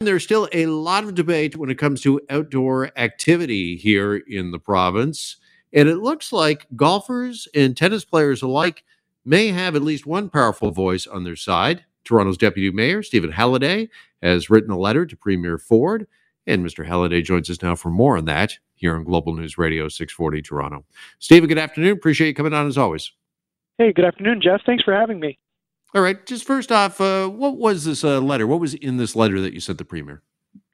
there's still a lot of debate when it comes to outdoor activity here in the province. And it looks like golfers and tennis players alike may have at least one powerful voice on their side. Toronto's Deputy Mayor, Stephen Holyday, has written a letter to Premier Ford. And Mr. Holyday joins us now for more on that here on Global News Radio 640 Toronto. Stephen, good afternoon. Appreciate you coming on as always. Hey, good afternoon, Jeff. Thanks for having me. All right. Just first off, uh, what was this uh, letter? What was in this letter that you sent the premier?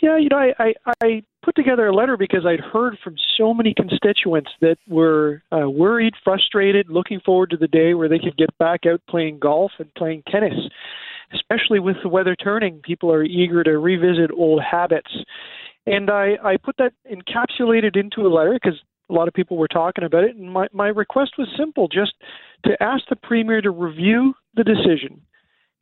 Yeah, you know, I, I, I put together a letter because I'd heard from so many constituents that were uh, worried, frustrated, looking forward to the day where they could get back out playing golf and playing tennis. Especially with the weather turning, people are eager to revisit old habits. And I, I put that encapsulated into a letter because a lot of people were talking about it. And my, my request was simple just to ask the Premier to review the decision.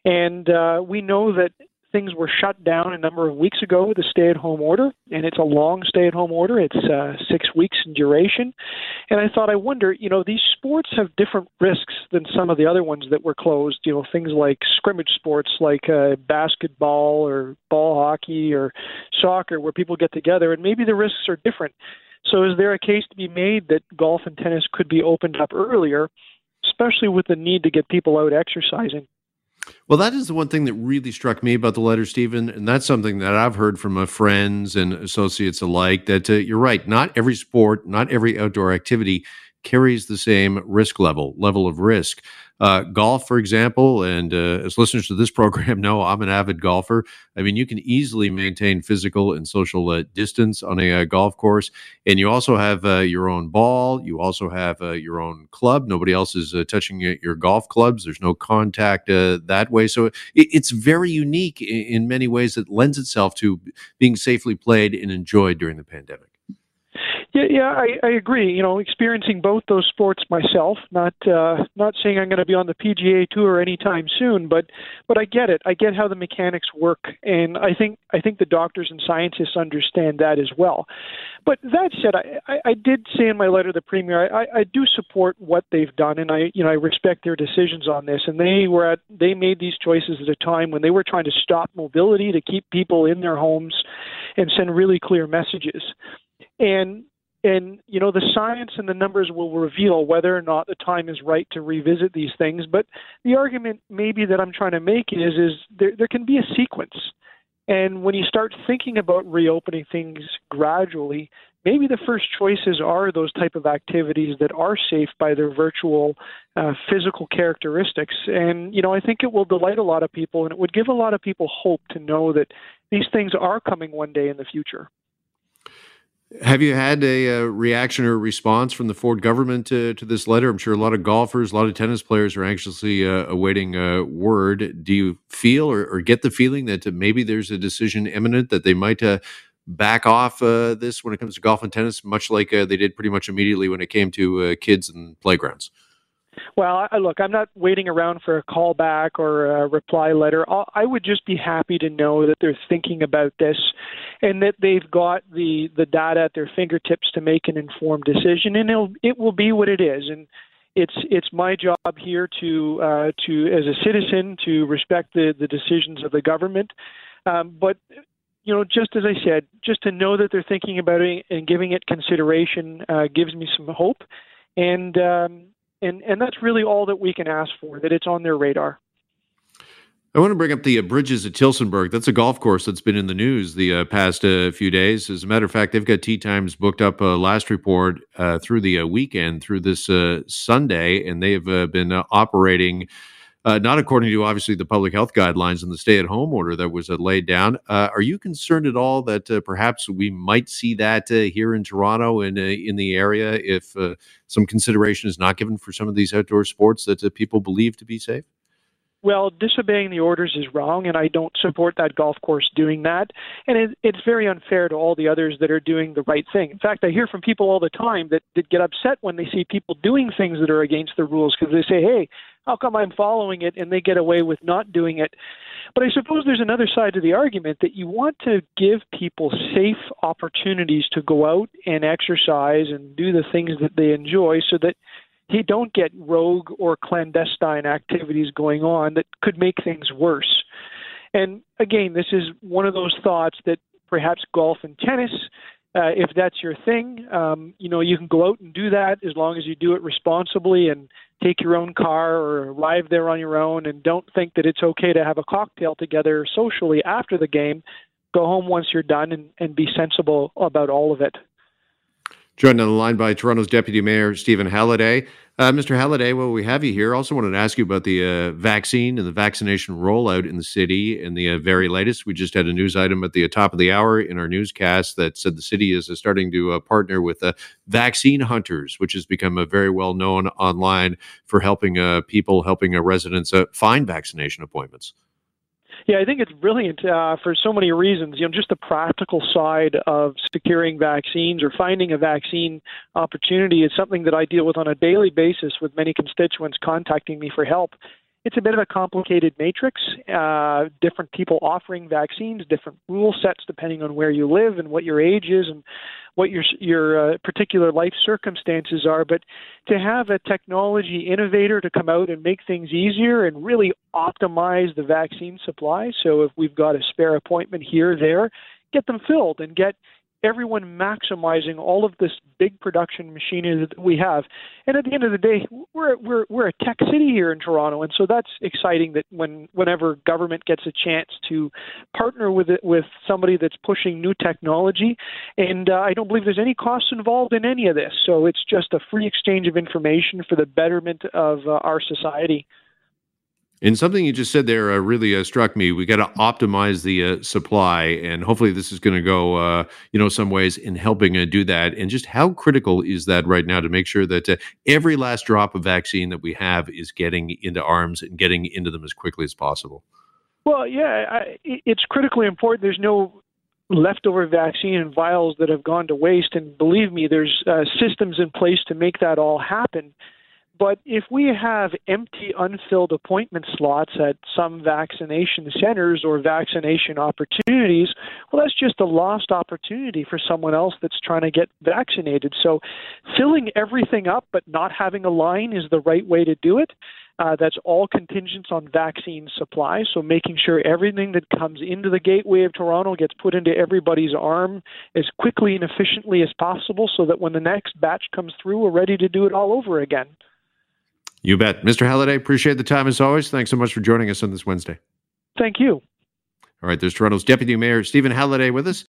And uh, we know that things were shut down a number of weeks ago with a stay at home order, and it's a long stay at home order. It's uh, six weeks in duration. And I thought, I wonder, you know, these sports have different risks than some of the other ones that were closed. You know, things like scrimmage sports like uh, basketball or ball hockey or soccer, where people get together, and maybe the risks are different. So, is there a case to be made that golf and tennis could be opened up earlier, especially with the need to get people out exercising? Well, that is the one thing that really struck me about the letter, Stephen, and that's something that I've heard from my friends and associates alike. That uh, you're right, not every sport, not every outdoor activity carries the same risk level, level of risk. Uh, golf, for example, and uh, as listeners to this program know, I'm an avid golfer. I mean, you can easily maintain physical and social uh, distance on a, uh, golf course, and you also have uh, your own ball. You also have uh, your own club. Nobody else is touching your golf clubs. There's no contact that way, so it, it's very unique in, in many ways. That lends itself to being safely played and enjoyed during the pandemic. Yeah, yeah, I, I agree. You know, experiencing both those sports myself. Not uh, not saying I'm going to be on the PGA Tour anytime soon, but but I get it. I get how the mechanics work, and I think I think the doctors and scientists understand that as well. But that said, I, I, I did say in my letter to the premier, I, I do support what they've done, and I you know I respect their decisions on this. And they were at they made these choices at a time when they were trying to stop mobility to keep people in their homes and send really clear messages and and you know the science and the numbers will reveal whether or not the time is right to revisit these things. But the argument maybe that i'm trying to make is is there there can be a sequence. And when you start thinking about reopening things gradually maybe the first choices are those type of activities that are safe by their virtual uh, physical characteristics. And you know i think it will delight a lot of people and it would give a lot of people hope to know that these things are coming one day in the future have you had a, a, reaction or response from the Ford government to, to this letter? I'm sure a lot of golfers, a lot of tennis players are anxiously uh, awaiting a word. Do you feel or, or, get the feeling that maybe there's a decision imminent that they might uh, back off uh, this when it comes to golf and tennis, much like uh, they did pretty much immediately when it came to uh, kids and playgrounds? Well, I, look, I'm not waiting around for a call back or a reply letter. I'll, I would just be happy to know that they're thinking about this and that they've got the, the data at their fingertips to make an informed decision, and it'll, it will be what it is. And it's it's my job here to uh, to as a citizen to respect the, the decisions of the government. Um, but you know, just as I said, just to know that they're thinking about it and giving it consideration uh, gives me some hope. And um, and and that's really all that we can ask for. That it's on their radar. I want to bring up the uh, bridges at Tillsonburg. That's a golf course that's been in the news the uh, past uh, few days. As a matter of fact, they've got tee times booked up. Uh, last report uh, through the uh, weekend, through this Sunday, and they have been operating uh, not according to obviously the public health guidelines and the stay at home order that was uh, laid down. Uh, are you concerned at all that uh, perhaps we might see that uh, here in Toronto and uh, in the area if some consideration is not given for some of these outdoor sports that people believe to be safe? well, disobeying the orders is wrong, and I don't support that golf course doing that. And it, it's very unfair to all the others that are doing the right thing. In fact, I hear from people all the time that, that get upset when they see people doing things that are against the rules because they say, hey, how come I'm following it and they get away with not doing it? But I suppose there's another side to the argument that you want to give people safe opportunities to go out and exercise and do the things that they enjoy so that you don't get rogue or clandestine activities going on that could make things worse. And again, this is one of those thoughts that perhaps golf and tennis uh, if that's your thing, um, you know, you can go out and do that as long as you do it responsibly and take your own car or arrive there on your own and don't think that it's okay to have a cocktail together socially after the game. Go home once you're done and, and be sensible about all of it. Joined on the line by Toronto's Deputy Mayor Stephen Holyday. Uh, Mr. Holyday, well, we have you here. Also wanted to ask you about the uh, vaccine and the vaccination rollout in the city and the uh, very latest. We just had a news item at the top of the hour in our newscast that said the city is uh, starting to uh, partner with uh, Vaccine Hunters, which has become a very well known online for helping people, helping residents find vaccination appointments. Yeah, I think it's brilliant uh, for so many reasons. You know, just the practical side of securing vaccines or finding a vaccine opportunity is something that I deal with on a daily basis with many constituents contacting me for help it's a bit of a complicated matrix. Uh, different people offering vaccines, different rule sets depending on where you live and what your age is and what your your uh, particular life circumstances are. But to have a technology innovator to come out and make things easier and really optimize the vaccine supply. So if we've got a spare appointment here, there, get them filled and get everyone maximizing all of this big production machinery that we have. And at the end of the day, we're we're we're a tech city here in Toronto, and so that's exciting. That when whenever government gets a chance to partner with it with somebody that's pushing new technology, and uh, I don't believe there's any costs involved in any of this. So it's just a free exchange of information for the betterment of uh, our society. And something you just said there uh, really uh, struck me. We got to optimize the uh, supply, and hopefully, this is going to go, uh, you know, some ways in helping uh, do that. And just how critical is that right now to make sure that uh, every last drop of vaccine that we have is getting into arms and getting into them as quickly as possible? Well, yeah, I, it's critically important. There's no leftover vaccine and vials that have gone to waste, and believe me, there's systems in place to make that all happen. But if we have empty, unfilled appointment slots at some vaccination centers or vaccination opportunities, well, that's just a lost opportunity for someone else that's trying to get vaccinated. So, filling everything up but not having a line is the right way to do it. Uh, that's all contingent on vaccine supply. So, making sure everything that comes into the gateway of Toronto gets put into everybody's arm as quickly and efficiently as possible so that when the next batch comes through, we're ready to do it all over again. You bet. Mr. Holyday, appreciate the time as always. Thanks so much for joining us on this Wednesday. Thank you. All right, there's Toronto's Deputy Mayor Stephen Holyday with us.